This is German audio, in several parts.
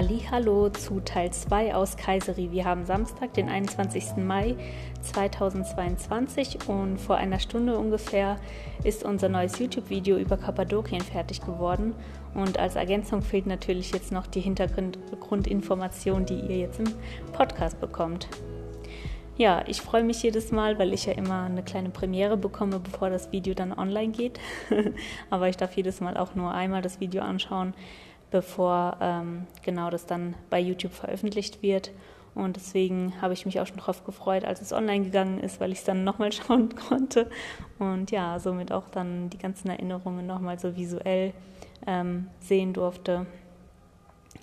Hallo zu Teil 2 aus Kaiseri. Wir haben Samstag, den 21. Mai 2022 und vor einer Stunde ungefähr ist unser neues YouTube-Video über Kappadokien fertig geworden. Und als Ergänzung fehlt natürlich jetzt noch die Hintergrundinformation, die ihr jetzt im Podcast bekommt. Ja, ich freue mich jedes Mal, weil ich ja immer eine kleine Premiere bekomme, bevor das Video dann online geht. Aber ich darf jedes Mal auch nur einmal das Video anschauen, bevor ähm, genau das dann bei YouTube veröffentlicht wird. Und deswegen habe ich mich auch schon darauf gefreut, als es online gegangen ist, weil ich es dann nochmal schauen konnte. Und ja, somit auch dann die ganzen Erinnerungen nochmal so visuell ähm, sehen durfte.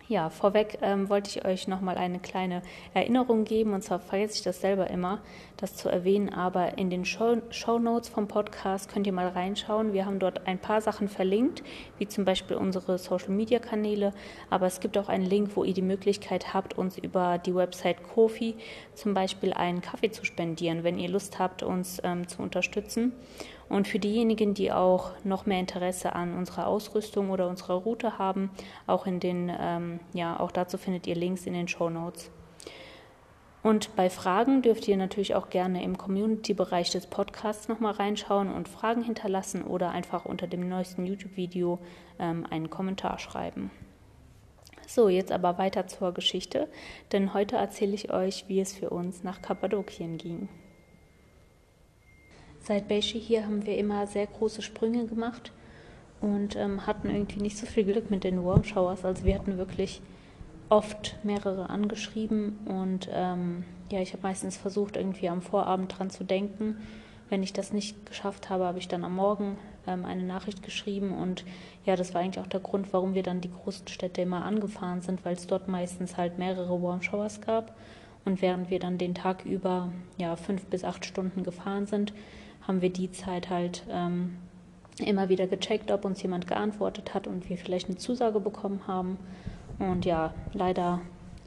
Ja, vorweg ähm, wollte ich euch nochmal eine kleine Erinnerung geben, und zwar vergesse ich das selber immer, das zu erwähnen, aber in den Show, Show Notes vom Podcast könnt ihr mal reinschauen. Wir haben dort ein paar Sachen verlinkt, wie zum Beispiel unsere Social Media Kanäle, aber es gibt auch einen Link, wo ihr die Möglichkeit habt, uns über die Website Kofi zum Beispiel einen Kaffee zu spendieren, wenn ihr Lust habt, uns ähm, zu unterstützen. Und für diejenigen, die auch noch mehr Interesse an unserer Ausrüstung oder unserer Route haben, auch in den, ähm, ja, auch dazu findet ihr Links in den Show Notes. Und bei Fragen dürft ihr natürlich auch gerne im Community-Bereich des Podcasts nochmal reinschauen und Fragen hinterlassen oder einfach unter dem neuesten YouTube-Video ähm, einen Kommentar schreiben. So, jetzt aber weiter zur Geschichte, denn heute erzähle ich euch, wie es für uns nach Kappadokien ging. Seit Beischi hier haben wir immer sehr große Sprünge gemacht und ähm, hatten irgendwie nicht so viel Glück mit den Warm Showers. Also wir hatten wirklich oft mehrere angeschrieben und ähm, ja, ich habe meistens versucht, irgendwie am Vorabend dran zu denken. Wenn ich das nicht geschafft habe, habe ich dann am Morgen ähm, eine Nachricht geschrieben und ja, das war eigentlich auch der Grund, warum wir dann die großen Städte immer angefahren sind, weil es dort meistens halt mehrere Warm Showers gab und während wir dann den Tag über ja fünf bis acht Stunden gefahren sind, haben wir die Zeit halt ähm, immer wieder gecheckt, ob uns jemand geantwortet hat und wir vielleicht eine Zusage bekommen haben. Und ja, leider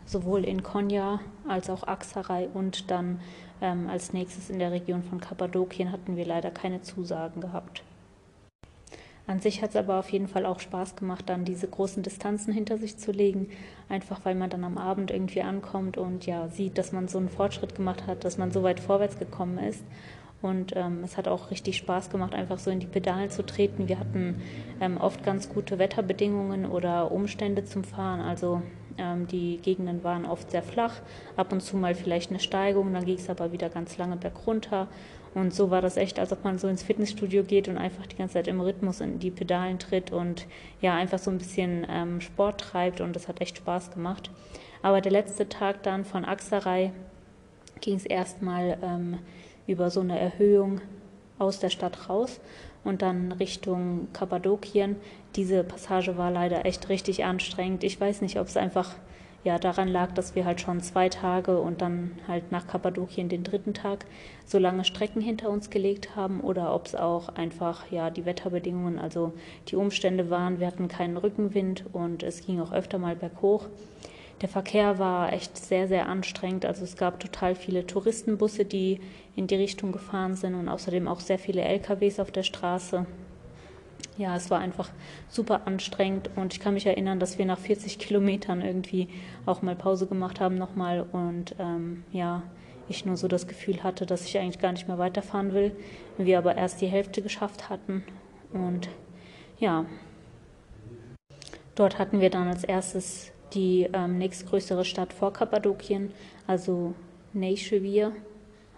sowohl in Konya als auch Aksaray und dann ähm, als nächstes in der Region von Kappadokien hatten wir leider keine Zusagen gehabt. An sich hat es aber auf jeden Fall auch Spaß gemacht, dann diese großen Distanzen hinter sich zu legen, einfach weil man dann am Abend irgendwie ankommt und ja sieht, dass man so einen Fortschritt gemacht hat, dass man so weit vorwärts gekommen ist und ähm, es hat auch richtig Spaß gemacht, einfach so in die Pedalen zu treten. Wir hatten ähm, oft ganz gute Wetterbedingungen oder Umstände zum Fahren. Also ähm, die Gegenden waren oft sehr flach, ab und zu mal vielleicht eine Steigung, dann ging es aber wieder ganz lange bergunter. Und so war das echt, als ob man so ins Fitnessstudio geht und einfach die ganze Zeit im Rhythmus in die Pedalen tritt und ja, einfach so ein bisschen ähm, Sport treibt und das hat echt Spaß gemacht. Aber der letzte Tag dann von Axerei ging es erstmal ähm, über so eine Erhöhung aus der Stadt raus und dann Richtung Kappadokien. Diese Passage war leider echt richtig anstrengend. Ich weiß nicht, ob es einfach ja daran lag, dass wir halt schon zwei Tage und dann halt nach Kappadokien den dritten Tag so lange Strecken hinter uns gelegt haben oder ob es auch einfach ja die Wetterbedingungen, also die Umstände waren. Wir hatten keinen Rückenwind und es ging auch öfter mal berghoch. Der Verkehr war echt sehr, sehr anstrengend. Also es gab total viele Touristenbusse, die in die Richtung gefahren sind und außerdem auch sehr viele LKWs auf der Straße. Ja, es war einfach super anstrengend und ich kann mich erinnern, dass wir nach 40 Kilometern irgendwie auch mal Pause gemacht haben nochmal und ähm, ja, ich nur so das Gefühl hatte, dass ich eigentlich gar nicht mehr weiterfahren will. Wir aber erst die Hälfte geschafft hatten und ja, dort hatten wir dann als erstes die ähm, nächstgrößere Stadt vor Kappadokien, also Neyshevir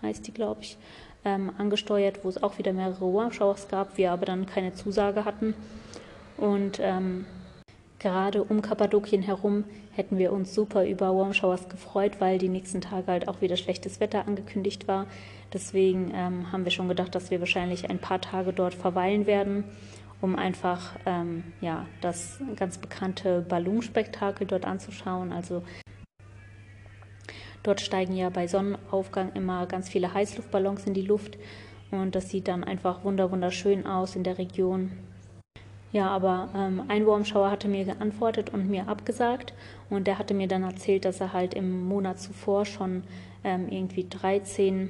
heißt die, glaube ich, ähm, angesteuert, wo es auch wieder mehrere Warmshowers gab, wir aber dann keine Zusage hatten. Und ähm, gerade um Kappadokien herum hätten wir uns super über Warmshowers gefreut, weil die nächsten Tage halt auch wieder schlechtes Wetter angekündigt war. Deswegen ähm, haben wir schon gedacht, dass wir wahrscheinlich ein paar Tage dort verweilen werden um einfach ähm, ja, das ganz bekannte Ballonspektakel dort anzuschauen. Also dort steigen ja bei Sonnenaufgang immer ganz viele Heißluftballons in die Luft und das sieht dann einfach wunderschön aus in der Region. Ja, aber ähm, ein Warmschauer hatte mir geantwortet und mir abgesagt und der hatte mir dann erzählt, dass er halt im Monat zuvor schon ähm, irgendwie 13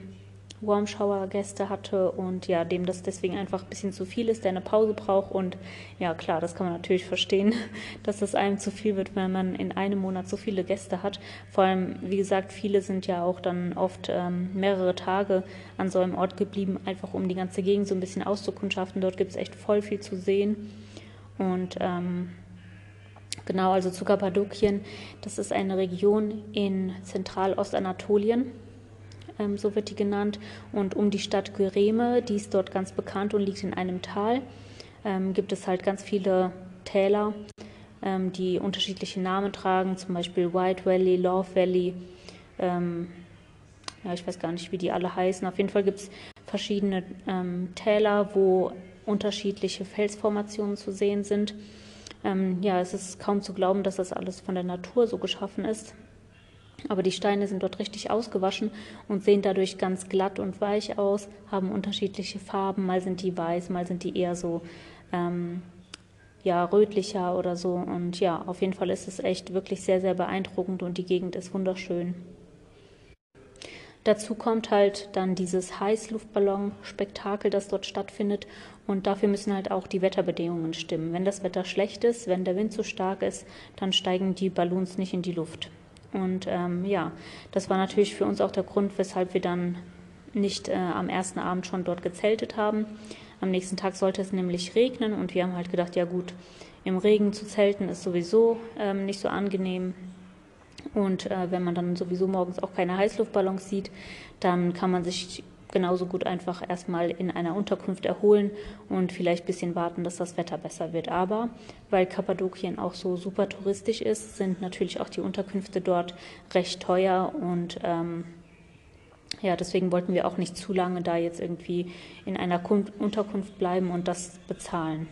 Warm Shower Gäste hatte und ja, dem das deswegen einfach ein bisschen zu viel ist, der eine Pause braucht und ja, klar, das kann man natürlich verstehen, dass das einem zu viel wird, wenn man in einem Monat so viele Gäste hat. Vor allem, wie gesagt, viele sind ja auch dann oft ähm, mehrere Tage an so einem Ort geblieben, einfach um die ganze Gegend so ein bisschen auszukundschaften. Dort gibt es echt voll viel zu sehen und ähm, Genau, also zu Kappadokien, das ist eine Region in Zentralostanatolien ähm, so wird die genannt. Und um die Stadt Gyreme, die ist dort ganz bekannt und liegt in einem Tal, ähm, gibt es halt ganz viele Täler, ähm, die unterschiedliche Namen tragen, zum Beispiel White Valley, Love Valley. Ähm, ja, ich weiß gar nicht, wie die alle heißen. Auf jeden Fall gibt es verschiedene ähm, Täler, wo unterschiedliche Felsformationen zu sehen sind. Ähm, ja, es ist kaum zu glauben, dass das alles von der Natur so geschaffen ist. Aber die Steine sind dort richtig ausgewaschen und sehen dadurch ganz glatt und weich aus, haben unterschiedliche Farben. Mal sind die weiß, mal sind die eher so ähm, ja, rötlicher oder so. Und ja, auf jeden Fall ist es echt wirklich sehr, sehr beeindruckend und die Gegend ist wunderschön. Dazu kommt halt dann dieses Heißluftballon-Spektakel, das dort stattfindet. Und dafür müssen halt auch die Wetterbedingungen stimmen. Wenn das Wetter schlecht ist, wenn der Wind zu stark ist, dann steigen die Ballons nicht in die Luft. Und ähm, ja, das war natürlich für uns auch der Grund, weshalb wir dann nicht äh, am ersten Abend schon dort gezeltet haben. Am nächsten Tag sollte es nämlich regnen und wir haben halt gedacht, ja gut, im Regen zu zelten ist sowieso ähm, nicht so angenehm. Und äh, wenn man dann sowieso morgens auch keine Heißluftballons sieht, dann kann man sich genauso gut einfach erstmal in einer Unterkunft erholen und vielleicht ein bisschen warten, dass das Wetter besser wird. Aber weil Kappadokien auch so super touristisch ist, sind natürlich auch die Unterkünfte dort recht teuer und ähm, ja, deswegen wollten wir auch nicht zu lange da jetzt irgendwie in einer Unterkunft bleiben und das bezahlen.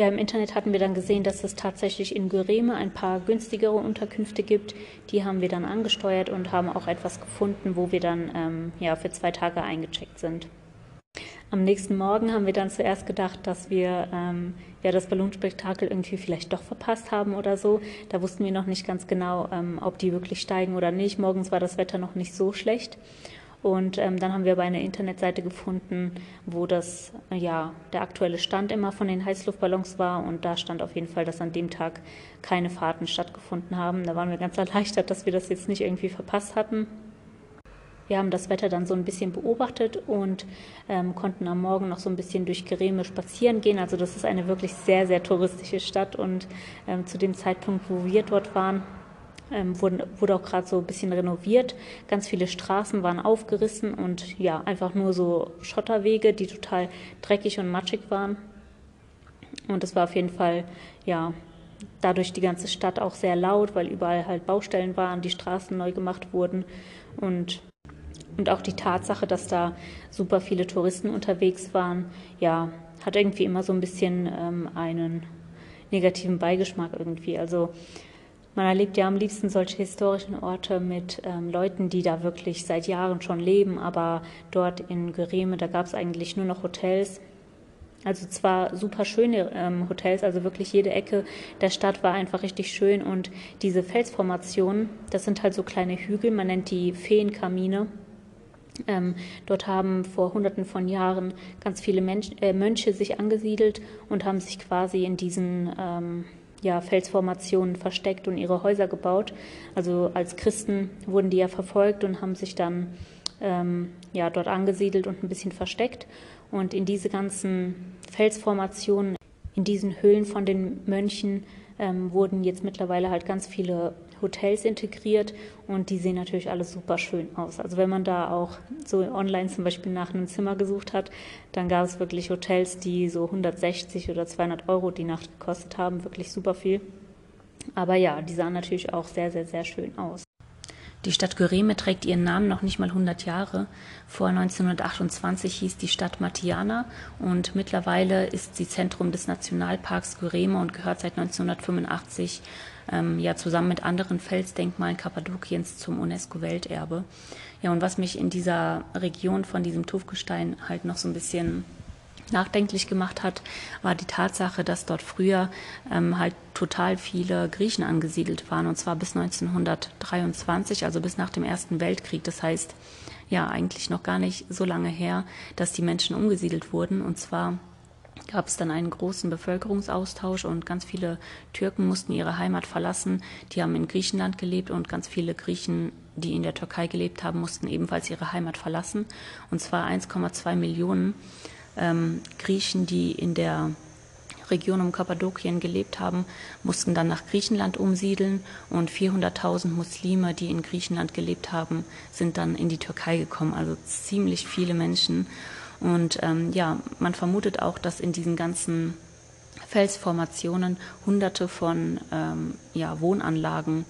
Ja, im Internet hatten wir dann gesehen, dass es tatsächlich in Güreme ein paar günstigere Unterkünfte gibt. Die haben wir dann angesteuert und haben auch etwas gefunden, wo wir dann ähm, ja, für zwei Tage eingecheckt sind. Am nächsten Morgen haben wir dann zuerst gedacht, dass wir ähm, ja, das Ballonspektakel irgendwie vielleicht doch verpasst haben oder so. Da wussten wir noch nicht ganz genau, ähm, ob die wirklich steigen oder nicht. Morgens war das Wetter noch nicht so schlecht. Und ähm, dann haben wir aber eine Internetseite gefunden, wo das, ja, der aktuelle Stand immer von den Heißluftballons war. Und da stand auf jeden Fall, dass an dem Tag keine Fahrten stattgefunden haben. Da waren wir ganz erleichtert, dass wir das jetzt nicht irgendwie verpasst hatten. Wir haben das Wetter dann so ein bisschen beobachtet und ähm, konnten am Morgen noch so ein bisschen durch Gereme spazieren gehen. Also das ist eine wirklich sehr, sehr touristische Stadt und ähm, zu dem Zeitpunkt, wo wir dort waren, ähm, wurde, wurde auch gerade so ein bisschen renoviert. Ganz viele Straßen waren aufgerissen und ja, einfach nur so Schotterwege, die total dreckig und matschig waren. Und es war auf jeden Fall, ja, dadurch die ganze Stadt auch sehr laut, weil überall halt Baustellen waren, die Straßen neu gemacht wurden und und auch die Tatsache, dass da super viele Touristen unterwegs waren, ja, hat irgendwie immer so ein bisschen ähm, einen negativen Beigeschmack irgendwie. Also man erlebt ja am liebsten solche historischen Orte mit ähm, Leuten, die da wirklich seit Jahren schon leben, aber dort in Gereme, da gab es eigentlich nur noch Hotels. Also zwar super schöne ähm, Hotels, also wirklich jede Ecke der Stadt war einfach richtig schön und diese Felsformationen, das sind halt so kleine Hügel, man nennt die Feenkamine. Ähm, dort haben vor Hunderten von Jahren ganz viele Mensch, äh, Mönche sich angesiedelt und haben sich quasi in diesen ähm, ja, Felsformationen versteckt und ihre Häuser gebaut. Also als Christen wurden die ja verfolgt und haben sich dann ähm, ja, dort angesiedelt und ein bisschen versteckt. Und in diese ganzen Felsformationen, in diesen Höhlen von den Mönchen ähm, wurden jetzt mittlerweile halt ganz viele Hotels integriert und die sehen natürlich alles super schön aus. Also wenn man da auch so online zum Beispiel nach einem Zimmer gesucht hat, dann gab es wirklich Hotels, die so 160 oder 200 Euro die Nacht gekostet haben, wirklich super viel. Aber ja, die sahen natürlich auch sehr, sehr, sehr schön aus. Die Stadt Güreme trägt ihren Namen noch nicht mal 100 Jahre. Vor 1928 hieß die Stadt Matiana und mittlerweile ist sie Zentrum des Nationalparks Güreme und gehört seit 1985 ähm, ja zusammen mit anderen Felsdenkmalen Kappadokiens zum UNESCO-Welterbe. Ja, und was mich in dieser Region von diesem Tuffgestein halt noch so ein bisschen nachdenklich gemacht hat, war die Tatsache, dass dort früher ähm, halt total viele Griechen angesiedelt waren, und zwar bis 1923, also bis nach dem Ersten Weltkrieg. Das heißt, ja, eigentlich noch gar nicht so lange her, dass die Menschen umgesiedelt wurden. Und zwar gab es dann einen großen Bevölkerungsaustausch und ganz viele Türken mussten ihre Heimat verlassen. Die haben in Griechenland gelebt und ganz viele Griechen, die in der Türkei gelebt haben, mussten ebenfalls ihre Heimat verlassen. Und zwar 1,2 Millionen ähm, Griechen, die in der Region um Kappadokien gelebt haben, mussten dann nach Griechenland umsiedeln und 400.000 Muslime, die in Griechenland gelebt haben, sind dann in die Türkei gekommen. Also ziemlich viele Menschen. Und ähm, ja, man vermutet auch, dass in diesen ganzen Felsformationen Hunderte von ähm, ja, Wohnanlagen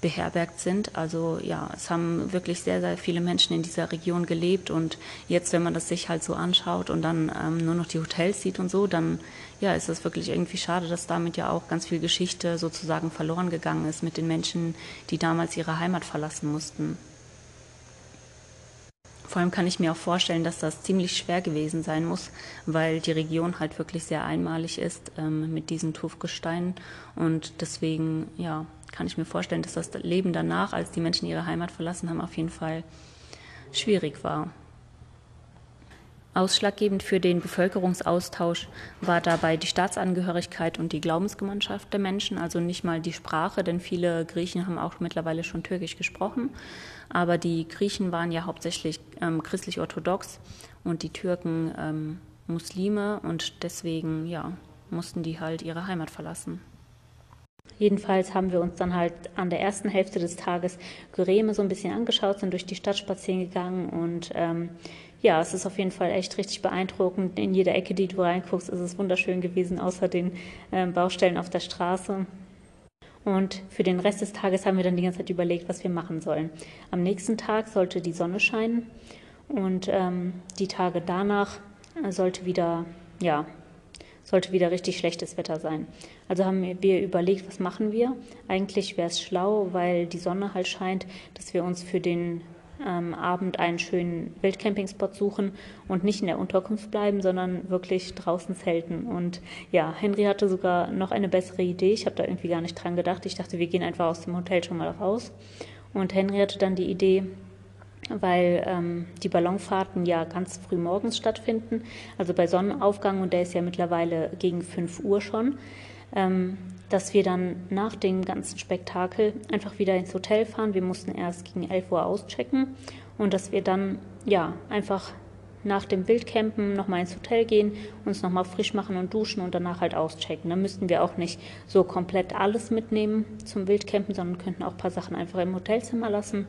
beherbergt sind. Also ja, es haben wirklich sehr, sehr viele Menschen in dieser Region gelebt und jetzt, wenn man das sich halt so anschaut und dann ähm, nur noch die Hotels sieht und so, dann ja, ist es wirklich irgendwie schade, dass damit ja auch ganz viel Geschichte sozusagen verloren gegangen ist mit den Menschen, die damals ihre Heimat verlassen mussten. Vor allem kann ich mir auch vorstellen, dass das ziemlich schwer gewesen sein muss, weil die Region halt wirklich sehr einmalig ist ähm, mit diesen Tuffgesteinen und deswegen, ja, kann ich mir vorstellen, dass das Leben danach, als die Menschen ihre Heimat verlassen haben, auf jeden Fall schwierig war. Ausschlaggebend für den Bevölkerungsaustausch war dabei die Staatsangehörigkeit und die Glaubensgemeinschaft der Menschen, also nicht mal die Sprache, denn viele Griechen haben auch mittlerweile schon Türkisch gesprochen, aber die Griechen waren ja hauptsächlich ähm, christlich-orthodox und die Türken ähm, Muslime und deswegen ja, mussten die halt ihre Heimat verlassen. Jedenfalls haben wir uns dann halt an der ersten Hälfte des Tages Güreme so ein bisschen angeschaut, sind durch die Stadt spazieren gegangen und ähm, ja, es ist auf jeden Fall echt richtig beeindruckend. In jeder Ecke, die du reinguckst, ist es wunderschön gewesen, außer den ähm, Baustellen auf der Straße. Und für den Rest des Tages haben wir dann die ganze Zeit überlegt, was wir machen sollen. Am nächsten Tag sollte die Sonne scheinen und ähm, die Tage danach sollte wieder, ja, sollte wieder richtig schlechtes Wetter sein. Also haben wir überlegt, was machen wir? Eigentlich wäre es schlau, weil die Sonne halt scheint, dass wir uns für den ähm, Abend einen schönen Wildcampingspot suchen und nicht in der Unterkunft bleiben, sondern wirklich draußen zelten. Und ja, Henry hatte sogar noch eine bessere Idee. Ich habe da irgendwie gar nicht dran gedacht. Ich dachte, wir gehen einfach aus dem Hotel schon mal raus. Und Henry hatte dann die Idee, weil ähm, die Ballonfahrten ja ganz früh morgens stattfinden, also bei Sonnenaufgang und der ist ja mittlerweile gegen 5 Uhr schon, ähm, dass wir dann nach dem ganzen Spektakel einfach wieder ins Hotel fahren. Wir mussten erst gegen 11 Uhr auschecken und dass wir dann ja einfach nach dem Wildcampen nochmal ins Hotel gehen, uns nochmal frisch machen und duschen und danach halt auschecken. Dann müssten wir auch nicht so komplett alles mitnehmen zum Wildcampen, sondern könnten auch ein paar Sachen einfach im Hotelzimmer lassen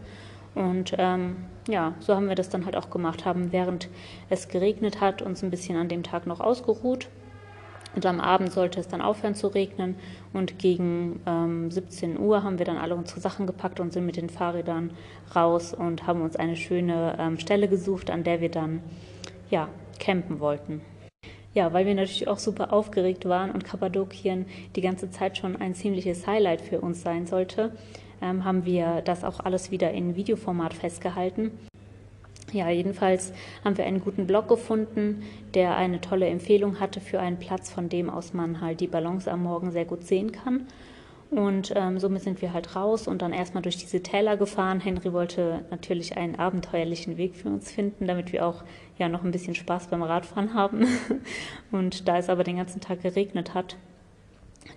und ähm, ja, so haben wir das dann halt auch gemacht, haben während es geregnet hat, uns ein bisschen an dem Tag noch ausgeruht. Und am Abend sollte es dann aufhören zu regnen und gegen ähm, 17 Uhr haben wir dann alle unsere Sachen gepackt und sind mit den Fahrrädern raus und haben uns eine schöne ähm, Stelle gesucht, an der wir dann ja campen wollten. Ja, weil wir natürlich auch super aufgeregt waren und Kappadokien die ganze Zeit schon ein ziemliches Highlight für uns sein sollte, ähm, haben wir das auch alles wieder in Videoformat festgehalten. Ja, jedenfalls haben wir einen guten Blog gefunden, der eine tolle Empfehlung hatte für einen Platz, von dem aus man halt die Ballons am Morgen sehr gut sehen kann. Und ähm, somit sind wir halt raus und dann erstmal durch diese Täler gefahren. Henry wollte natürlich einen abenteuerlichen Weg für uns finden, damit wir auch ja noch ein bisschen Spaß beim Radfahren haben. Und da es aber den ganzen Tag geregnet hat,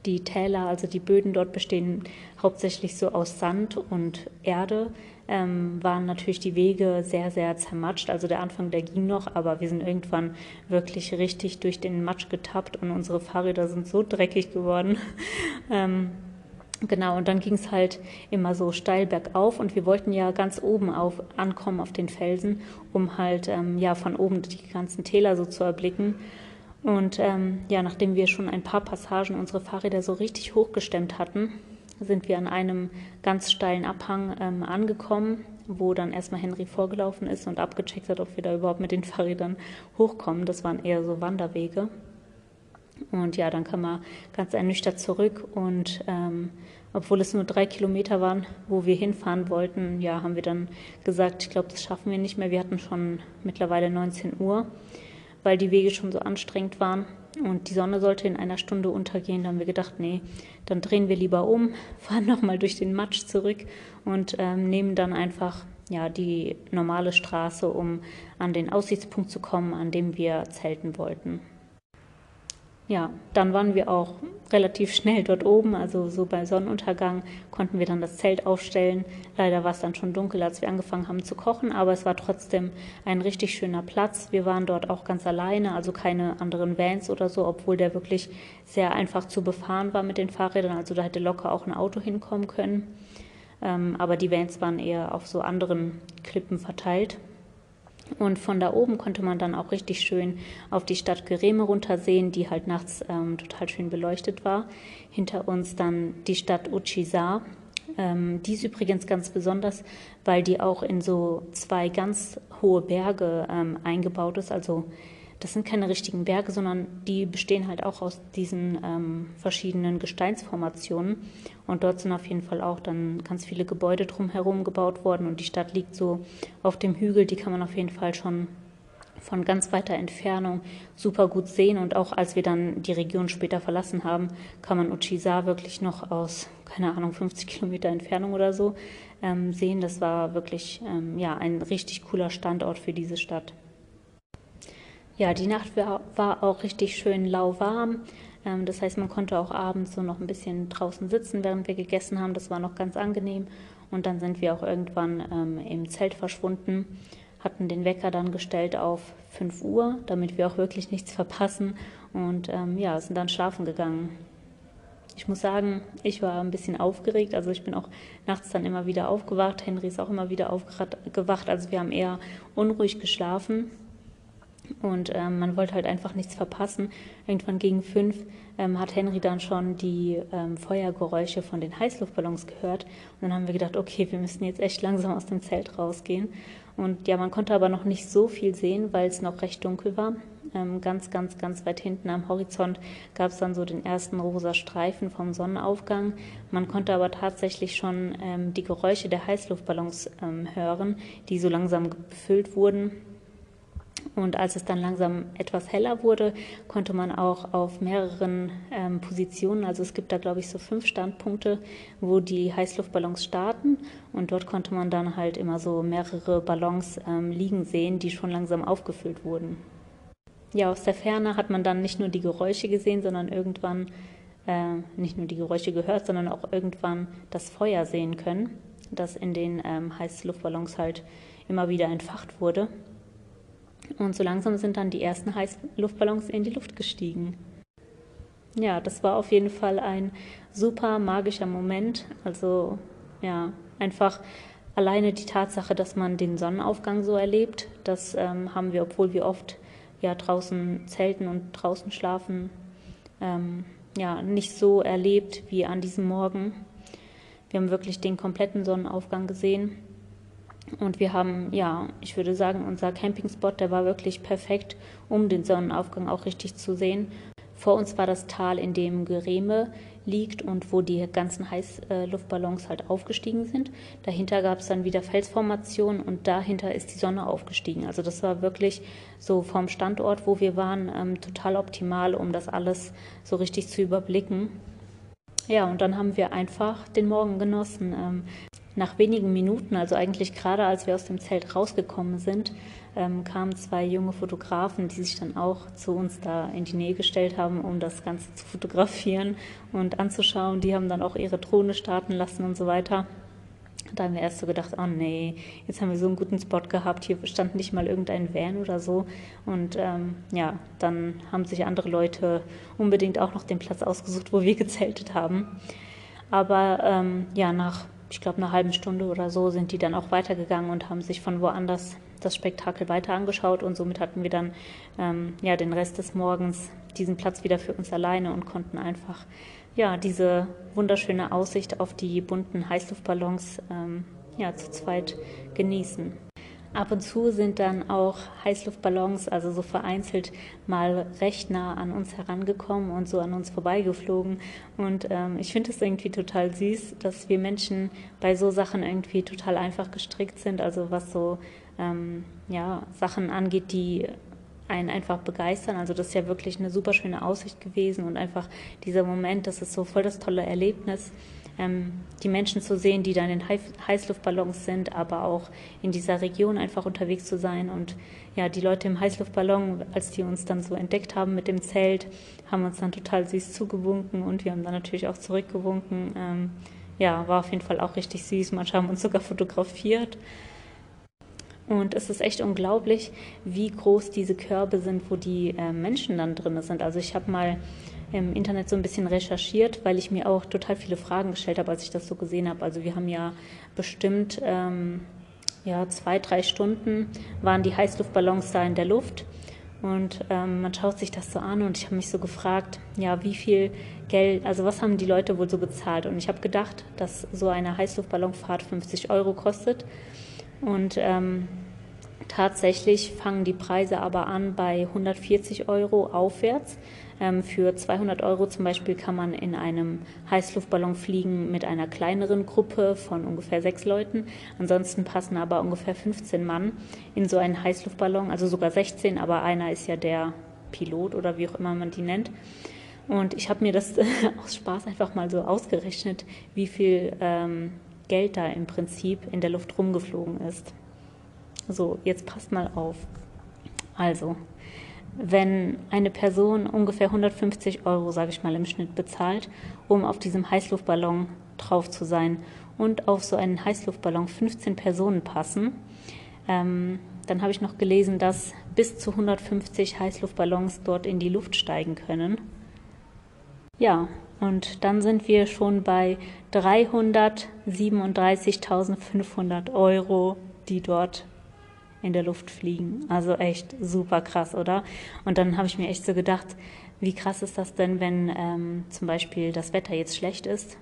die Täler, also die Böden dort bestehen hauptsächlich so aus Sand und Erde, ähm, waren natürlich die Wege sehr, sehr zermatscht. Also der Anfang, der ging noch, aber wir sind irgendwann wirklich richtig durch den Matsch getappt und unsere Fahrräder sind so dreckig geworden. ähm, Genau, und dann ging es halt immer so steil bergauf und wir wollten ja ganz oben auf, ankommen auf den Felsen, um halt ähm, ja von oben die ganzen Täler so zu erblicken. Und ähm, ja, nachdem wir schon ein paar Passagen unsere Fahrräder so richtig hochgestemmt hatten, sind wir an einem ganz steilen Abhang ähm, angekommen, wo dann erstmal Henry vorgelaufen ist und abgecheckt hat, ob wir da überhaupt mit den Fahrrädern hochkommen. Das waren eher so Wanderwege. Und ja, dann kam er ganz ernüchtert zurück und ähm, obwohl es nur drei Kilometer waren, wo wir hinfahren wollten, ja, haben wir dann gesagt, ich glaube, das schaffen wir nicht mehr. Wir hatten schon mittlerweile 19 Uhr weil die Wege schon so anstrengend waren. Und die Sonne sollte in einer Stunde untergehen. Da haben wir gedacht, nee, dann drehen wir lieber um, fahren nochmal durch den Matsch zurück und ähm, nehmen dann einfach ja, die normale Straße, um an den Aussichtspunkt zu kommen, an dem wir zelten wollten. Ja, dann waren wir auch relativ schnell dort oben, also so bei Sonnenuntergang konnten wir dann das Zelt aufstellen. Leider war es dann schon dunkel, als wir angefangen haben zu kochen, aber es war trotzdem ein richtig schöner Platz. Wir waren dort auch ganz alleine, also keine anderen Vans oder so, obwohl der wirklich sehr einfach zu befahren war mit den Fahrrädern, also da hätte locker auch ein Auto hinkommen können. Ähm, aber die Vans waren eher auf so anderen Klippen verteilt. Und von da oben konnte man dann auch richtig schön auf die Stadt Gereme runtersehen, die halt nachts ähm, total schön beleuchtet war. Hinter uns dann die Stadt Uchizar. Ähm, die ist übrigens ganz besonders, weil die auch in so zwei ganz hohe Berge ähm, eingebaut ist. Also das sind keine richtigen Berge, sondern die bestehen halt auch aus diesen ähm, verschiedenen Gesteinsformationen. Und dort sind auf jeden Fall auch dann ganz viele Gebäude drumherum gebaut worden. Und die Stadt liegt so auf dem Hügel, die kann man auf jeden Fall schon von ganz weiter Entfernung super gut sehen. Und auch als wir dann die Region später verlassen haben, kann man Uchisa wirklich noch aus, keine Ahnung, 50 Kilometer Entfernung oder so ähm, sehen. Das war wirklich ähm, ja, ein richtig cooler Standort für diese Stadt. Ja, die Nacht war, war auch richtig schön lauwarm. Ähm, das heißt, man konnte auch abends so noch ein bisschen draußen sitzen, während wir gegessen haben. Das war noch ganz angenehm. Und dann sind wir auch irgendwann ähm, im Zelt verschwunden, hatten den Wecker dann gestellt auf 5 Uhr, damit wir auch wirklich nichts verpassen. Und ähm, ja, sind dann schlafen gegangen. Ich muss sagen, ich war ein bisschen aufgeregt. Also ich bin auch nachts dann immer wieder aufgewacht. Henry ist auch immer wieder aufgewacht. Also wir haben eher unruhig geschlafen. Und ähm, man wollte halt einfach nichts verpassen. Irgendwann gegen fünf ähm, hat Henry dann schon die ähm, Feuergeräusche von den Heißluftballons gehört. Und dann haben wir gedacht, okay, wir müssen jetzt echt langsam aus dem Zelt rausgehen. Und ja, man konnte aber noch nicht so viel sehen, weil es noch recht dunkel war. Ähm, ganz, ganz, ganz weit hinten am Horizont gab es dann so den ersten rosa Streifen vom Sonnenaufgang. Man konnte aber tatsächlich schon ähm, die Geräusche der Heißluftballons ähm, hören, die so langsam befüllt wurden. Und als es dann langsam etwas heller wurde, konnte man auch auf mehreren ähm, Positionen, also es gibt da glaube ich so fünf Standpunkte, wo die Heißluftballons starten. Und dort konnte man dann halt immer so mehrere Ballons ähm, liegen sehen, die schon langsam aufgefüllt wurden. Ja, aus der Ferne hat man dann nicht nur die Geräusche gesehen, sondern irgendwann äh, nicht nur die Geräusche gehört, sondern auch irgendwann das Feuer sehen können, das in den ähm, Heißluftballons halt immer wieder entfacht wurde. Und so langsam sind dann die ersten Heißluftballons in die Luft gestiegen. Ja, das war auf jeden Fall ein super magischer Moment. Also ja, einfach alleine die Tatsache, dass man den Sonnenaufgang so erlebt, das ähm, haben wir, obwohl wir oft ja draußen zelten und draußen schlafen, ähm, ja nicht so erlebt wie an diesem Morgen. Wir haben wirklich den kompletten Sonnenaufgang gesehen. Und wir haben, ja, ich würde sagen, unser Campingspot, der war wirklich perfekt, um den Sonnenaufgang auch richtig zu sehen. Vor uns war das Tal, in dem Gereme liegt und wo die ganzen Heißluftballons halt aufgestiegen sind. Dahinter gab es dann wieder Felsformationen und dahinter ist die Sonne aufgestiegen. Also das war wirklich so vom Standort, wo wir waren, ähm, total optimal, um das alles so richtig zu überblicken. Ja, und dann haben wir einfach den Morgen genossen. Ähm, nach wenigen Minuten, also eigentlich gerade als wir aus dem Zelt rausgekommen sind, ähm, kamen zwei junge Fotografen, die sich dann auch zu uns da in die Nähe gestellt haben, um das Ganze zu fotografieren und anzuschauen. Die haben dann auch ihre Drohne starten lassen und so weiter. Da haben wir erst so gedacht, oh nee, jetzt haben wir so einen guten Spot gehabt, hier stand nicht mal irgendein Van oder so. Und ähm, ja, dann haben sich andere Leute unbedingt auch noch den Platz ausgesucht, wo wir gezeltet haben. Aber ähm, ja, nach ich glaube, eine halbe Stunde oder so sind die dann auch weitergegangen und haben sich von woanders das Spektakel weiter angeschaut und somit hatten wir dann ähm, ja den Rest des Morgens diesen Platz wieder für uns alleine und konnten einfach ja diese wunderschöne Aussicht auf die bunten Heißluftballons ähm, ja zu zweit genießen. Ab und zu sind dann auch Heißluftballons, also so vereinzelt, mal recht nah an uns herangekommen und so an uns vorbeigeflogen. Und ähm, ich finde es irgendwie total süß, dass wir Menschen bei so Sachen irgendwie total einfach gestrickt sind. Also was so ähm, ja, Sachen angeht, die einen einfach begeistern. Also das ist ja wirklich eine super schöne Aussicht gewesen und einfach dieser Moment, das ist so voll das tolle Erlebnis, die Menschen zu sehen, die dann in Heißluftballons sind, aber auch in dieser Region einfach unterwegs zu sein. Und ja, die Leute im Heißluftballon, als die uns dann so entdeckt haben mit dem Zelt, haben uns dann total süß zugewunken und wir haben dann natürlich auch zurückgewunken. Ähm, ja, war auf jeden Fall auch richtig süß. Manche haben uns sogar fotografiert. Und es ist echt unglaublich, wie groß diese Körbe sind, wo die äh, Menschen dann drin sind. Also ich habe mal im Internet so ein bisschen recherchiert, weil ich mir auch total viele Fragen gestellt habe, als ich das so gesehen habe. Also wir haben ja bestimmt ähm, ja, zwei, drei Stunden waren die Heißluftballons da in der Luft. Und ähm, man schaut sich das so an und ich habe mich so gefragt, ja, wie viel Geld, also was haben die Leute wohl so bezahlt? Und ich habe gedacht, dass so eine Heißluftballonfahrt 50 Euro kostet. Und ähm, tatsächlich fangen die Preise aber an bei 140 Euro aufwärts. Ähm, für 200 Euro zum Beispiel kann man in einem Heißluftballon fliegen mit einer kleineren Gruppe von ungefähr sechs Leuten. Ansonsten passen aber ungefähr 15 Mann in so einen Heißluftballon, also sogar 16, aber einer ist ja der Pilot oder wie auch immer man die nennt. Und ich habe mir das aus Spaß einfach mal so ausgerechnet, wie viel ähm, Geld da im Prinzip in der Luft rumgeflogen ist. So, jetzt passt mal auf. Also, wenn eine Person ungefähr 150 Euro, sage ich mal, im Schnitt bezahlt, um auf diesem Heißluftballon drauf zu sein und auf so einen Heißluftballon 15 Personen passen, ähm, dann habe ich noch gelesen, dass bis zu 150 Heißluftballons dort in die Luft steigen können. Ja, und dann sind wir schon bei 337.500 Euro, die dort in der Luft fliegen. Also echt super krass, oder? Und dann habe ich mir echt so gedacht, wie krass ist das denn, wenn ähm, zum Beispiel das Wetter jetzt schlecht ist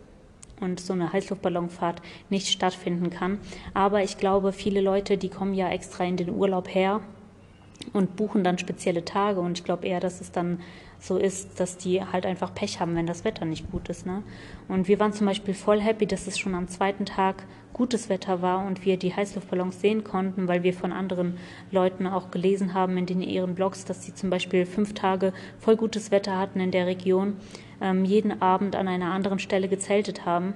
und so eine Heißluftballonfahrt nicht stattfinden kann. Aber ich glaube, viele Leute, die kommen ja extra in den Urlaub her und buchen dann spezielle Tage. Und ich glaube eher, dass es dann so ist, dass die halt einfach Pech haben, wenn das Wetter nicht gut ist. Ne? Und wir waren zum Beispiel voll happy, dass es schon am zweiten Tag gutes Wetter war und wir die Heißluftballons sehen konnten, weil wir von anderen Leuten auch gelesen haben in den ihren Blogs, dass sie zum Beispiel fünf Tage voll gutes Wetter hatten in der Region, ähm, jeden Abend an einer anderen Stelle gezeltet haben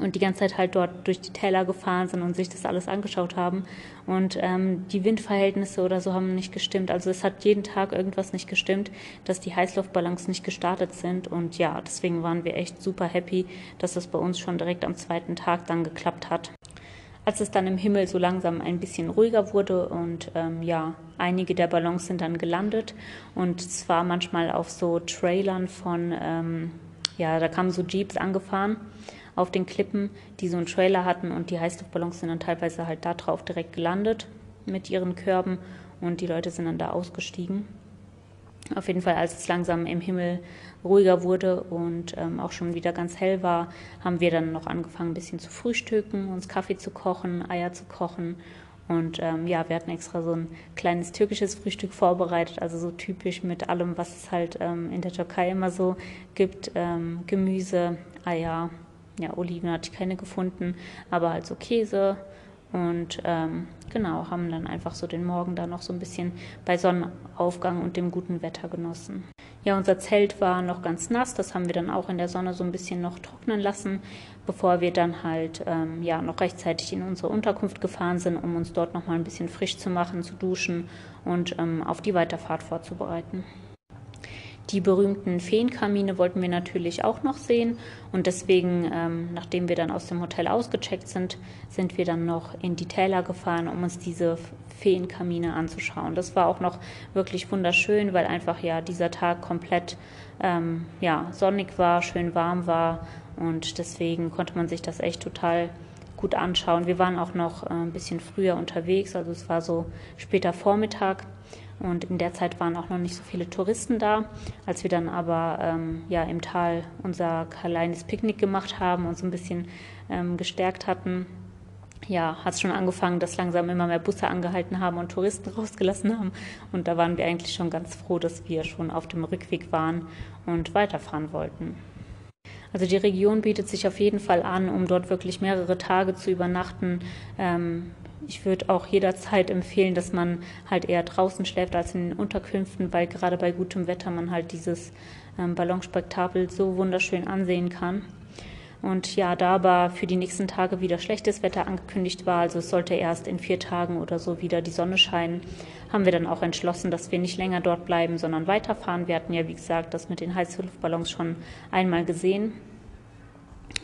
und die ganze Zeit halt dort durch die Täler gefahren sind und sich das alles angeschaut haben. Und ähm, die Windverhältnisse oder so haben nicht gestimmt. Also es hat jeden Tag irgendwas nicht gestimmt, dass die Heißluftballons nicht gestartet sind. Und ja, deswegen waren wir echt super happy, dass es bei uns schon direkt am zweiten Tag dann geklappt hat. Als es dann im Himmel so langsam ein bisschen ruhiger wurde und ähm, ja, einige der Ballons sind dann gelandet und zwar manchmal auf so Trailern von, ähm, ja, da kamen so Jeeps angefahren auf den Klippen, die so einen Trailer hatten und die Heißluftballons sind dann teilweise halt da drauf direkt gelandet mit ihren Körben und die Leute sind dann da ausgestiegen. Auf jeden Fall, als es langsam im Himmel ruhiger wurde und ähm, auch schon wieder ganz hell war, haben wir dann noch angefangen, ein bisschen zu frühstücken, uns Kaffee zu kochen, Eier zu kochen. Und ähm, ja, wir hatten extra so ein kleines türkisches Frühstück vorbereitet, also so typisch mit allem, was es halt ähm, in der Türkei immer so gibt: ähm, Gemüse, Eier, ja, Oliven hatte ich keine gefunden, aber halt so Käse. Und ähm, genau, haben dann einfach so den Morgen da noch so ein bisschen bei Sonnenaufgang und dem guten Wetter genossen. Ja, unser Zelt war noch ganz nass, das haben wir dann auch in der Sonne so ein bisschen noch trocknen lassen, bevor wir dann halt ähm, ja noch rechtzeitig in unsere Unterkunft gefahren sind, um uns dort noch mal ein bisschen frisch zu machen, zu duschen und ähm, auf die Weiterfahrt vorzubereiten. Die berühmten Feenkamine wollten wir natürlich auch noch sehen und deswegen, ähm, nachdem wir dann aus dem Hotel ausgecheckt sind, sind wir dann noch in die Täler gefahren, um uns diese Feenkamine anzuschauen. Das war auch noch wirklich wunderschön, weil einfach ja dieser Tag komplett ähm, ja, sonnig war, schön warm war und deswegen konnte man sich das echt total gut anschauen. Wir waren auch noch äh, ein bisschen früher unterwegs, also es war so später Vormittag und in der Zeit waren auch noch nicht so viele Touristen da. Als wir dann aber ähm, ja, im Tal unser kleines Picknick gemacht haben und so ein bisschen ähm, gestärkt hatten, ja, hat es schon angefangen, dass langsam immer mehr Busse angehalten haben und Touristen rausgelassen haben. Und da waren wir eigentlich schon ganz froh, dass wir schon auf dem Rückweg waren und weiterfahren wollten. Also die Region bietet sich auf jeden Fall an, um dort wirklich mehrere Tage zu übernachten. Ähm, ich würde auch jederzeit empfehlen, dass man halt eher draußen schläft als in den Unterkünften, weil gerade bei gutem Wetter man halt dieses ähm, Ballonspektakel so wunderschön ansehen kann. Und ja, da aber für die nächsten Tage wieder schlechtes Wetter angekündigt war, also es sollte erst in vier Tagen oder so wieder die Sonne scheinen, haben wir dann auch entschlossen, dass wir nicht länger dort bleiben, sondern weiterfahren. Wir hatten ja, wie gesagt, das mit den Heißluftballons schon einmal gesehen.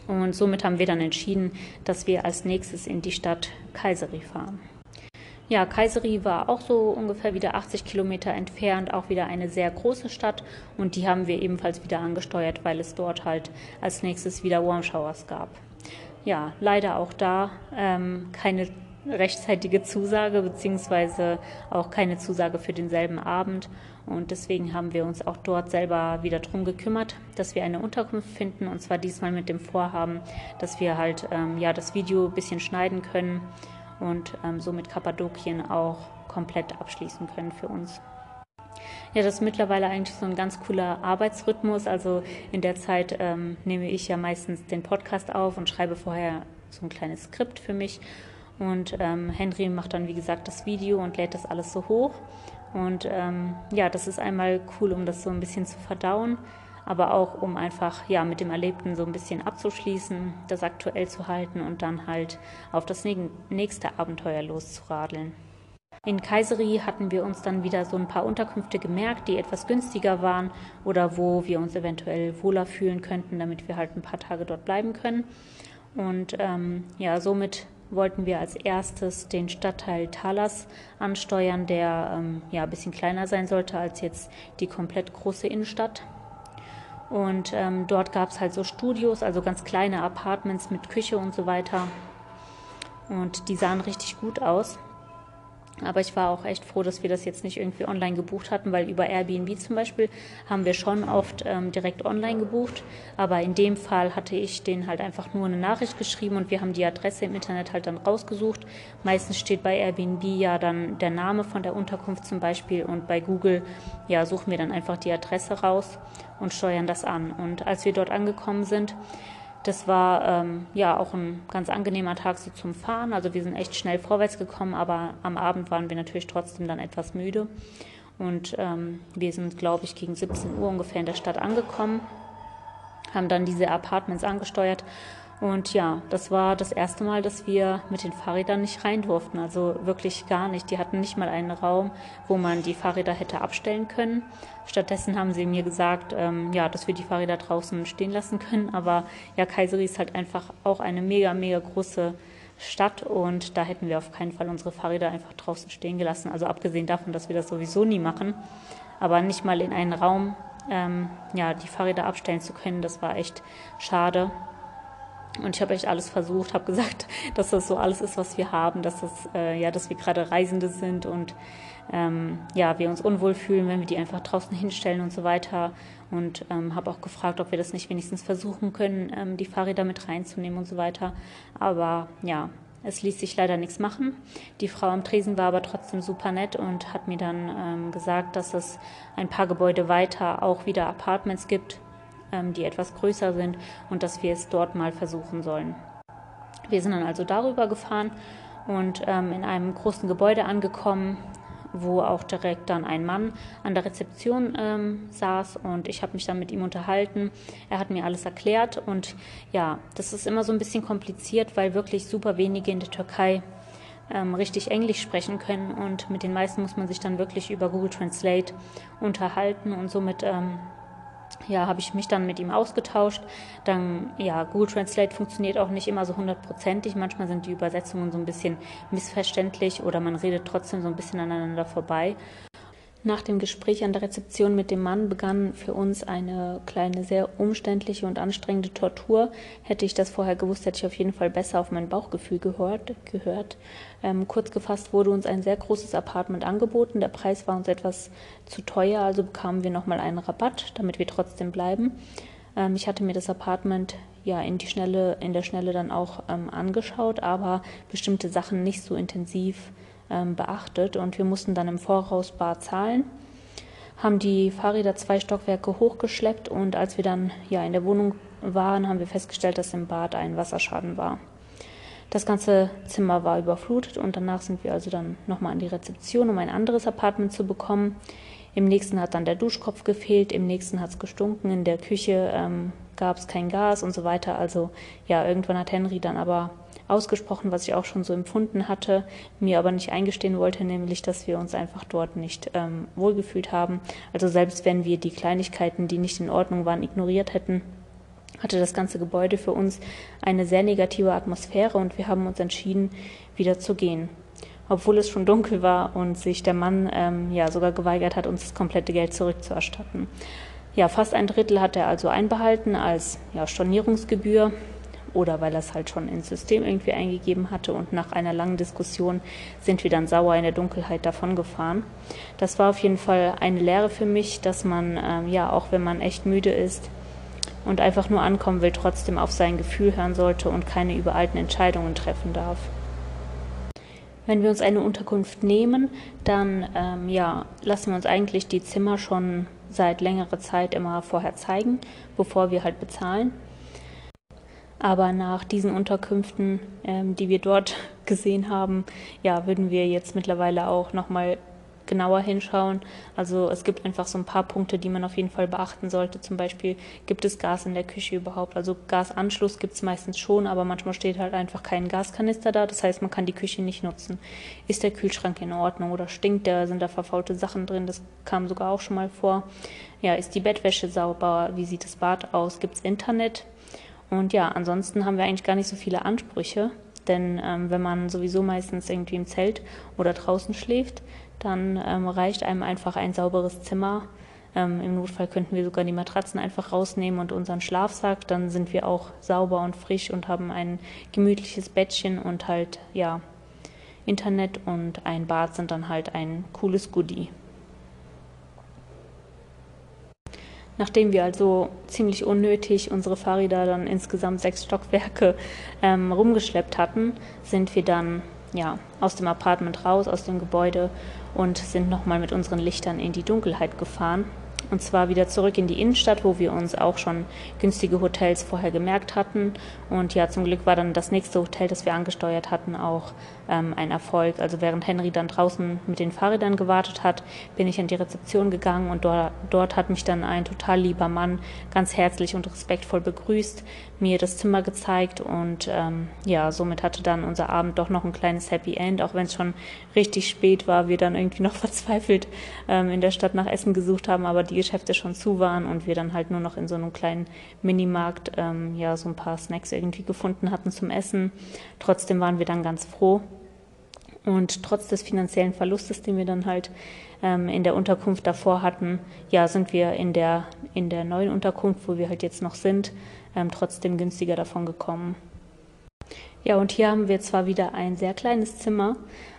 Und somit haben wir dann entschieden, dass wir als nächstes in die Stadt Kayseri fahren. Ja, Kayseri war auch so ungefähr wieder 80 Kilometer entfernt, auch wieder eine sehr große Stadt und die haben wir ebenfalls wieder angesteuert, weil es dort halt als nächstes wieder Warm Showers gab. Ja, leider auch da ähm, keine rechtzeitige Zusage beziehungsweise auch keine Zusage für denselben Abend und deswegen haben wir uns auch dort selber wieder drum gekümmert, dass wir eine Unterkunft finden und zwar diesmal mit dem Vorhaben, dass wir halt ähm, ja das Video ein bisschen schneiden können und ähm, somit Kappadokien auch komplett abschließen können für uns. Ja, das ist mittlerweile eigentlich so ein ganz cooler Arbeitsrhythmus. Also in der Zeit ähm, nehme ich ja meistens den Podcast auf und schreibe vorher so ein kleines Skript für mich. Und ähm, Henry macht dann, wie gesagt, das Video und lädt das alles so hoch. Und ähm, ja, das ist einmal cool, um das so ein bisschen zu verdauen aber auch um einfach ja mit dem Erlebten so ein bisschen abzuschließen, das aktuell zu halten und dann halt auf das nächste Abenteuer loszuradeln. In Kayseri hatten wir uns dann wieder so ein paar Unterkünfte gemerkt, die etwas günstiger waren oder wo wir uns eventuell wohler fühlen könnten, damit wir halt ein paar Tage dort bleiben können. Und ähm, ja, somit wollten wir als erstes den Stadtteil Talas ansteuern, der ähm, ja ein bisschen kleiner sein sollte als jetzt die komplett große Innenstadt. Und ähm, dort gab es halt so Studios, also ganz kleine Apartments mit Küche und so weiter. Und die sahen richtig gut aus. Aber ich war auch echt froh, dass wir das jetzt nicht irgendwie online gebucht hatten, weil über Airbnb zum Beispiel haben wir schon oft ähm, direkt online gebucht. Aber in dem Fall hatte ich denen halt einfach nur eine Nachricht geschrieben und wir haben die Adresse im Internet halt dann rausgesucht. Meistens steht bei Airbnb ja dann der Name von der Unterkunft zum Beispiel und bei Google ja suchen wir dann einfach die Adresse raus und steuern das an. Und als wir dort angekommen sind, das war ähm, ja auch ein ganz angenehmer Tag so zum Fahren. Also wir sind echt schnell vorwärts gekommen, aber am Abend waren wir natürlich trotzdem dann etwas müde. Und ähm, wir sind, glaube ich, gegen 17 Uhr ungefähr in der Stadt angekommen, haben dann diese Apartments angesteuert und ja, das war das erste Mal, dass wir mit den Fahrrädern nicht rein durften. Also wirklich gar nicht. Die hatten nicht mal einen Raum, wo man die Fahrräder hätte abstellen können. Stattdessen haben sie mir gesagt, ähm, ja, dass wir die Fahrräder draußen stehen lassen können. Aber ja, Kayseri ist halt einfach auch eine mega, mega große Stadt und da hätten wir auf keinen Fall unsere Fahrräder einfach draußen stehen gelassen. Also abgesehen davon, dass wir das sowieso nie machen, aber nicht mal in einen Raum ähm, ja, die Fahrräder abstellen zu können, das war echt schade. Und ich habe echt alles versucht, habe gesagt, dass das so alles ist, was wir haben, dass das, äh, ja, dass wir gerade Reisende sind und ähm, ja, wir uns unwohl fühlen, wenn wir die einfach draußen hinstellen und so weiter. Und ähm, habe auch gefragt, ob wir das nicht wenigstens versuchen können, ähm, die Fahrräder mit reinzunehmen und so weiter. Aber ja, es ließ sich leider nichts machen. Die Frau am Tresen war aber trotzdem super nett und hat mir dann ähm, gesagt, dass es ein paar Gebäude weiter auch wieder Apartments gibt die etwas größer sind und dass wir es dort mal versuchen sollen. Wir sind dann also darüber gefahren und ähm, in einem großen Gebäude angekommen, wo auch direkt dann ein Mann an der Rezeption ähm, saß und ich habe mich dann mit ihm unterhalten. Er hat mir alles erklärt und ja, das ist immer so ein bisschen kompliziert, weil wirklich super wenige in der Türkei ähm, richtig Englisch sprechen können und mit den meisten muss man sich dann wirklich über Google Translate unterhalten und somit ähm, ja, habe ich mich dann mit ihm ausgetauscht. Dann, ja, Google Translate funktioniert auch nicht immer so hundertprozentig. Manchmal sind die Übersetzungen so ein bisschen missverständlich oder man redet trotzdem so ein bisschen aneinander vorbei. Nach dem Gespräch an der Rezeption mit dem Mann begann für uns eine kleine, sehr umständliche und anstrengende Tortur. Hätte ich das vorher gewusst, hätte ich auf jeden Fall besser auf mein Bauchgefühl gehört. gehört. Ähm, kurz gefasst wurde uns ein sehr großes Apartment angeboten. Der Preis war uns etwas zu teuer, also bekamen wir nochmal einen Rabatt, damit wir trotzdem bleiben. Ähm, ich hatte mir das Apartment ja in die Schnelle, in der Schnelle dann auch ähm, angeschaut, aber bestimmte Sachen nicht so intensiv ähm, beachtet und wir mussten dann im Voraus bar zahlen, haben die Fahrräder zwei Stockwerke hochgeschleppt und als wir dann ja in der Wohnung waren, haben wir festgestellt, dass im Bad ein Wasserschaden war. Das ganze Zimmer war überflutet und danach sind wir also dann nochmal an die Rezeption, um ein anderes Apartment zu bekommen. Im nächsten hat dann der Duschkopf gefehlt, im nächsten hat es gestunken, in der Küche ähm, gab es kein Gas und so weiter. Also ja, irgendwann hat Henry dann aber ausgesprochen, was ich auch schon so empfunden hatte, mir aber nicht eingestehen wollte, nämlich, dass wir uns einfach dort nicht ähm, wohlgefühlt haben. Also selbst wenn wir die Kleinigkeiten, die nicht in Ordnung waren, ignoriert hätten, hatte das ganze Gebäude für uns eine sehr negative Atmosphäre und wir haben uns entschieden, wieder zu gehen. Obwohl es schon dunkel war und sich der Mann ähm, ja sogar geweigert hat, uns das komplette Geld zurückzuerstatten. Ja, fast ein Drittel hat er also einbehalten als ja, Stornierungsgebühr oder weil er es halt schon ins System irgendwie eingegeben hatte und nach einer langen Diskussion sind wir dann sauer in der Dunkelheit davon gefahren. Das war auf jeden Fall eine Lehre für mich, dass man ähm, ja auch wenn man echt müde ist und einfach nur ankommen will, trotzdem auf sein Gefühl hören sollte und keine übereilten Entscheidungen treffen darf. Wenn wir uns eine Unterkunft nehmen, dann ähm, ja, lassen wir uns eigentlich die Zimmer schon seit längerer Zeit immer vorher zeigen, bevor wir halt bezahlen. Aber nach diesen Unterkünften, ähm, die wir dort gesehen haben, ja, würden wir jetzt mittlerweile auch nochmal genauer hinschauen. Also es gibt einfach so ein paar Punkte, die man auf jeden Fall beachten sollte. Zum Beispiel gibt es Gas in der Küche überhaupt. Also Gasanschluss gibt es meistens schon, aber manchmal steht halt einfach kein Gaskanister da. Das heißt, man kann die Küche nicht nutzen. Ist der Kühlschrank in Ordnung oder stinkt der? Sind da verfaulte Sachen drin? Das kam sogar auch schon mal vor. Ja, ist die Bettwäsche sauber? Wie sieht das Bad aus? Gibt es Internet? Und ja, ansonsten haben wir eigentlich gar nicht so viele Ansprüche. Denn ähm, wenn man sowieso meistens irgendwie im Zelt oder draußen schläft, dann ähm, reicht einem einfach ein sauberes Zimmer. Ähm, Im Notfall könnten wir sogar die Matratzen einfach rausnehmen und unseren Schlafsack. Dann sind wir auch sauber und frisch und haben ein gemütliches Bettchen und halt, ja, Internet und ein Bad sind dann halt ein cooles Goodie. Nachdem wir also ziemlich unnötig unsere Fahrräder dann insgesamt sechs Stockwerke ähm, rumgeschleppt hatten, sind wir dann ja, aus dem Apartment raus, aus dem Gebäude und sind nochmal mit unseren Lichtern in die Dunkelheit gefahren und zwar wieder zurück in die Innenstadt, wo wir uns auch schon günstige Hotels vorher gemerkt hatten. Und ja, zum Glück war dann das nächste Hotel, das wir angesteuert hatten, auch ähm, ein Erfolg. Also während Henry dann draußen mit den Fahrrädern gewartet hat, bin ich an die Rezeption gegangen und dort, dort hat mich dann ein total lieber Mann ganz herzlich und respektvoll begrüßt, mir das Zimmer gezeigt und ähm, ja, somit hatte dann unser Abend doch noch ein kleines Happy End, auch wenn es schon richtig spät war, wir dann irgendwie noch verzweifelt ähm, in der Stadt nach Essen gesucht haben, aber die Geschäfte schon zu waren und wir dann halt nur noch in so einem kleinen Minimarkt ähm, ja so ein paar Snacks irgendwie gefunden hatten zum Essen. Trotzdem waren wir dann ganz froh. Und trotz des finanziellen Verlustes, den wir dann halt ähm, in der Unterkunft davor hatten, ja, sind wir in der, in der neuen Unterkunft, wo wir halt jetzt noch sind, ähm, trotzdem günstiger davon gekommen. Ja, und hier haben wir zwar wieder ein sehr kleines Zimmer,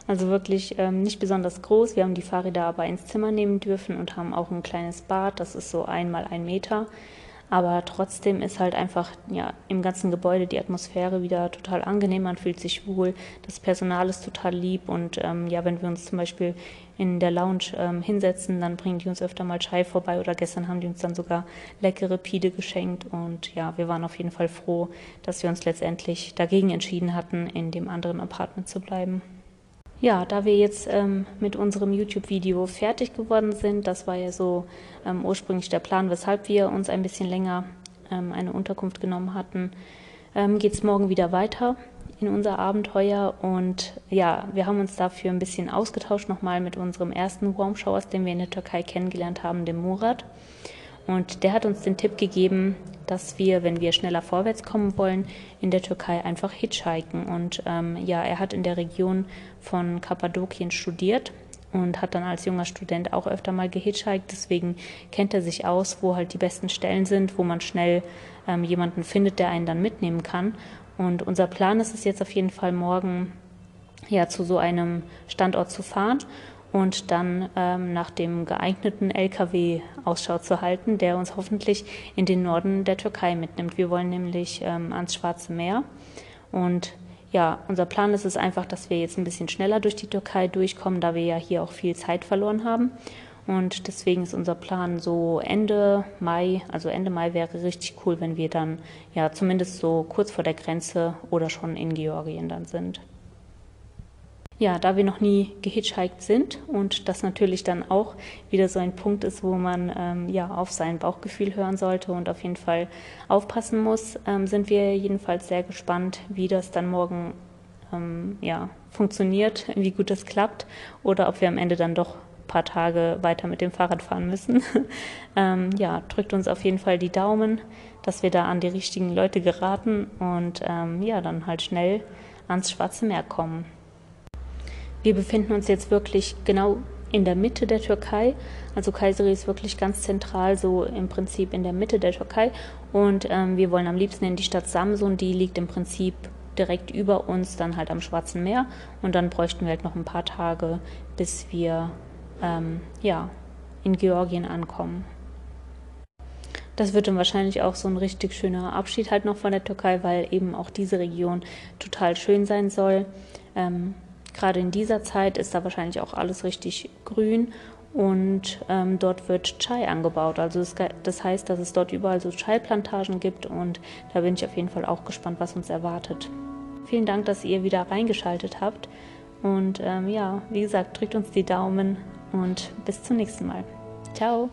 also wirklich ähm, nicht besonders groß. Wir haben die Fahrräder aber ins Zimmer nehmen dürfen und haben auch ein kleines Bad, das ist so einmal ein Meter. Aber trotzdem ist halt einfach ja, im ganzen Gebäude die Atmosphäre wieder total angenehm, man fühlt sich wohl, das Personal ist total lieb und ähm, ja, wenn wir uns zum Beispiel in der Lounge ähm, hinsetzen, dann bringen die uns öfter mal Chai vorbei oder gestern haben die uns dann sogar leckere Pide geschenkt und ja, wir waren auf jeden Fall froh, dass wir uns letztendlich dagegen entschieden hatten, in dem anderen Apartment zu bleiben. Ja, da wir jetzt ähm, mit unserem YouTube-Video fertig geworden sind, das war ja so ähm, ursprünglich der Plan, weshalb wir uns ein bisschen länger ähm, eine Unterkunft genommen hatten, ähm, geht es morgen wieder weiter in unser Abenteuer. Und ja, wir haben uns dafür ein bisschen ausgetauscht nochmal mit unserem ersten Warm Showers, den wir in der Türkei kennengelernt haben, dem Murat. Und der hat uns den Tipp gegeben, dass wir, wenn wir schneller vorwärts kommen wollen, in der Türkei einfach hitchhiken. Und ähm, ja, er hat in der Region von Kappadokien studiert und hat dann als junger Student auch öfter mal gehitchhiked. Deswegen kennt er sich aus, wo halt die besten Stellen sind, wo man schnell ähm, jemanden findet, der einen dann mitnehmen kann. Und unser Plan ist es jetzt auf jeden Fall morgen ja zu so einem Standort zu fahren und dann ähm, nach dem geeigneten LKW Ausschau zu halten, der uns hoffentlich in den Norden der Türkei mitnimmt. Wir wollen nämlich ähm, ans Schwarze Meer und ja, unser Plan ist es einfach, dass wir jetzt ein bisschen schneller durch die Türkei durchkommen, da wir ja hier auch viel Zeit verloren haben. Und deswegen ist unser Plan so Ende Mai, also Ende Mai wäre richtig cool, wenn wir dann ja zumindest so kurz vor der Grenze oder schon in Georgien dann sind. Ja, da wir noch nie gehitchhiked sind und das natürlich dann auch wieder so ein Punkt ist, wo man ähm, ja auf sein Bauchgefühl hören sollte und auf jeden Fall aufpassen muss, ähm, sind wir jedenfalls sehr gespannt, wie das dann morgen ähm, ja, funktioniert, wie gut das klappt oder ob wir am Ende dann doch ein paar Tage weiter mit dem Fahrrad fahren müssen. ähm, ja, drückt uns auf jeden Fall die Daumen, dass wir da an die richtigen Leute geraten und ähm, ja, dann halt schnell ans Schwarze Meer kommen. Wir befinden uns jetzt wirklich genau in der Mitte der Türkei. Also Kayseri ist wirklich ganz zentral, so im Prinzip in der Mitte der Türkei. Und ähm, wir wollen am liebsten in die Stadt Samsun, die liegt im Prinzip direkt über uns, dann halt am Schwarzen Meer. Und dann bräuchten wir halt noch ein paar Tage, bis wir ähm, ja, in Georgien ankommen. Das wird dann wahrscheinlich auch so ein richtig schöner Abschied halt noch von der Türkei, weil eben auch diese Region total schön sein soll. Ähm, Gerade in dieser Zeit ist da wahrscheinlich auch alles richtig grün und ähm, dort wird Chai angebaut. Also das, das, heißt, dass es dort überall so Chai-Plantagen gibt und da bin ich auf jeden Fall auch gespannt, was uns erwartet. Vielen Dank, dass ihr wieder reingeschaltet habt und ähm, ja, wie gesagt, drückt uns die Daumen und bis zum nächsten Mal. Ciao!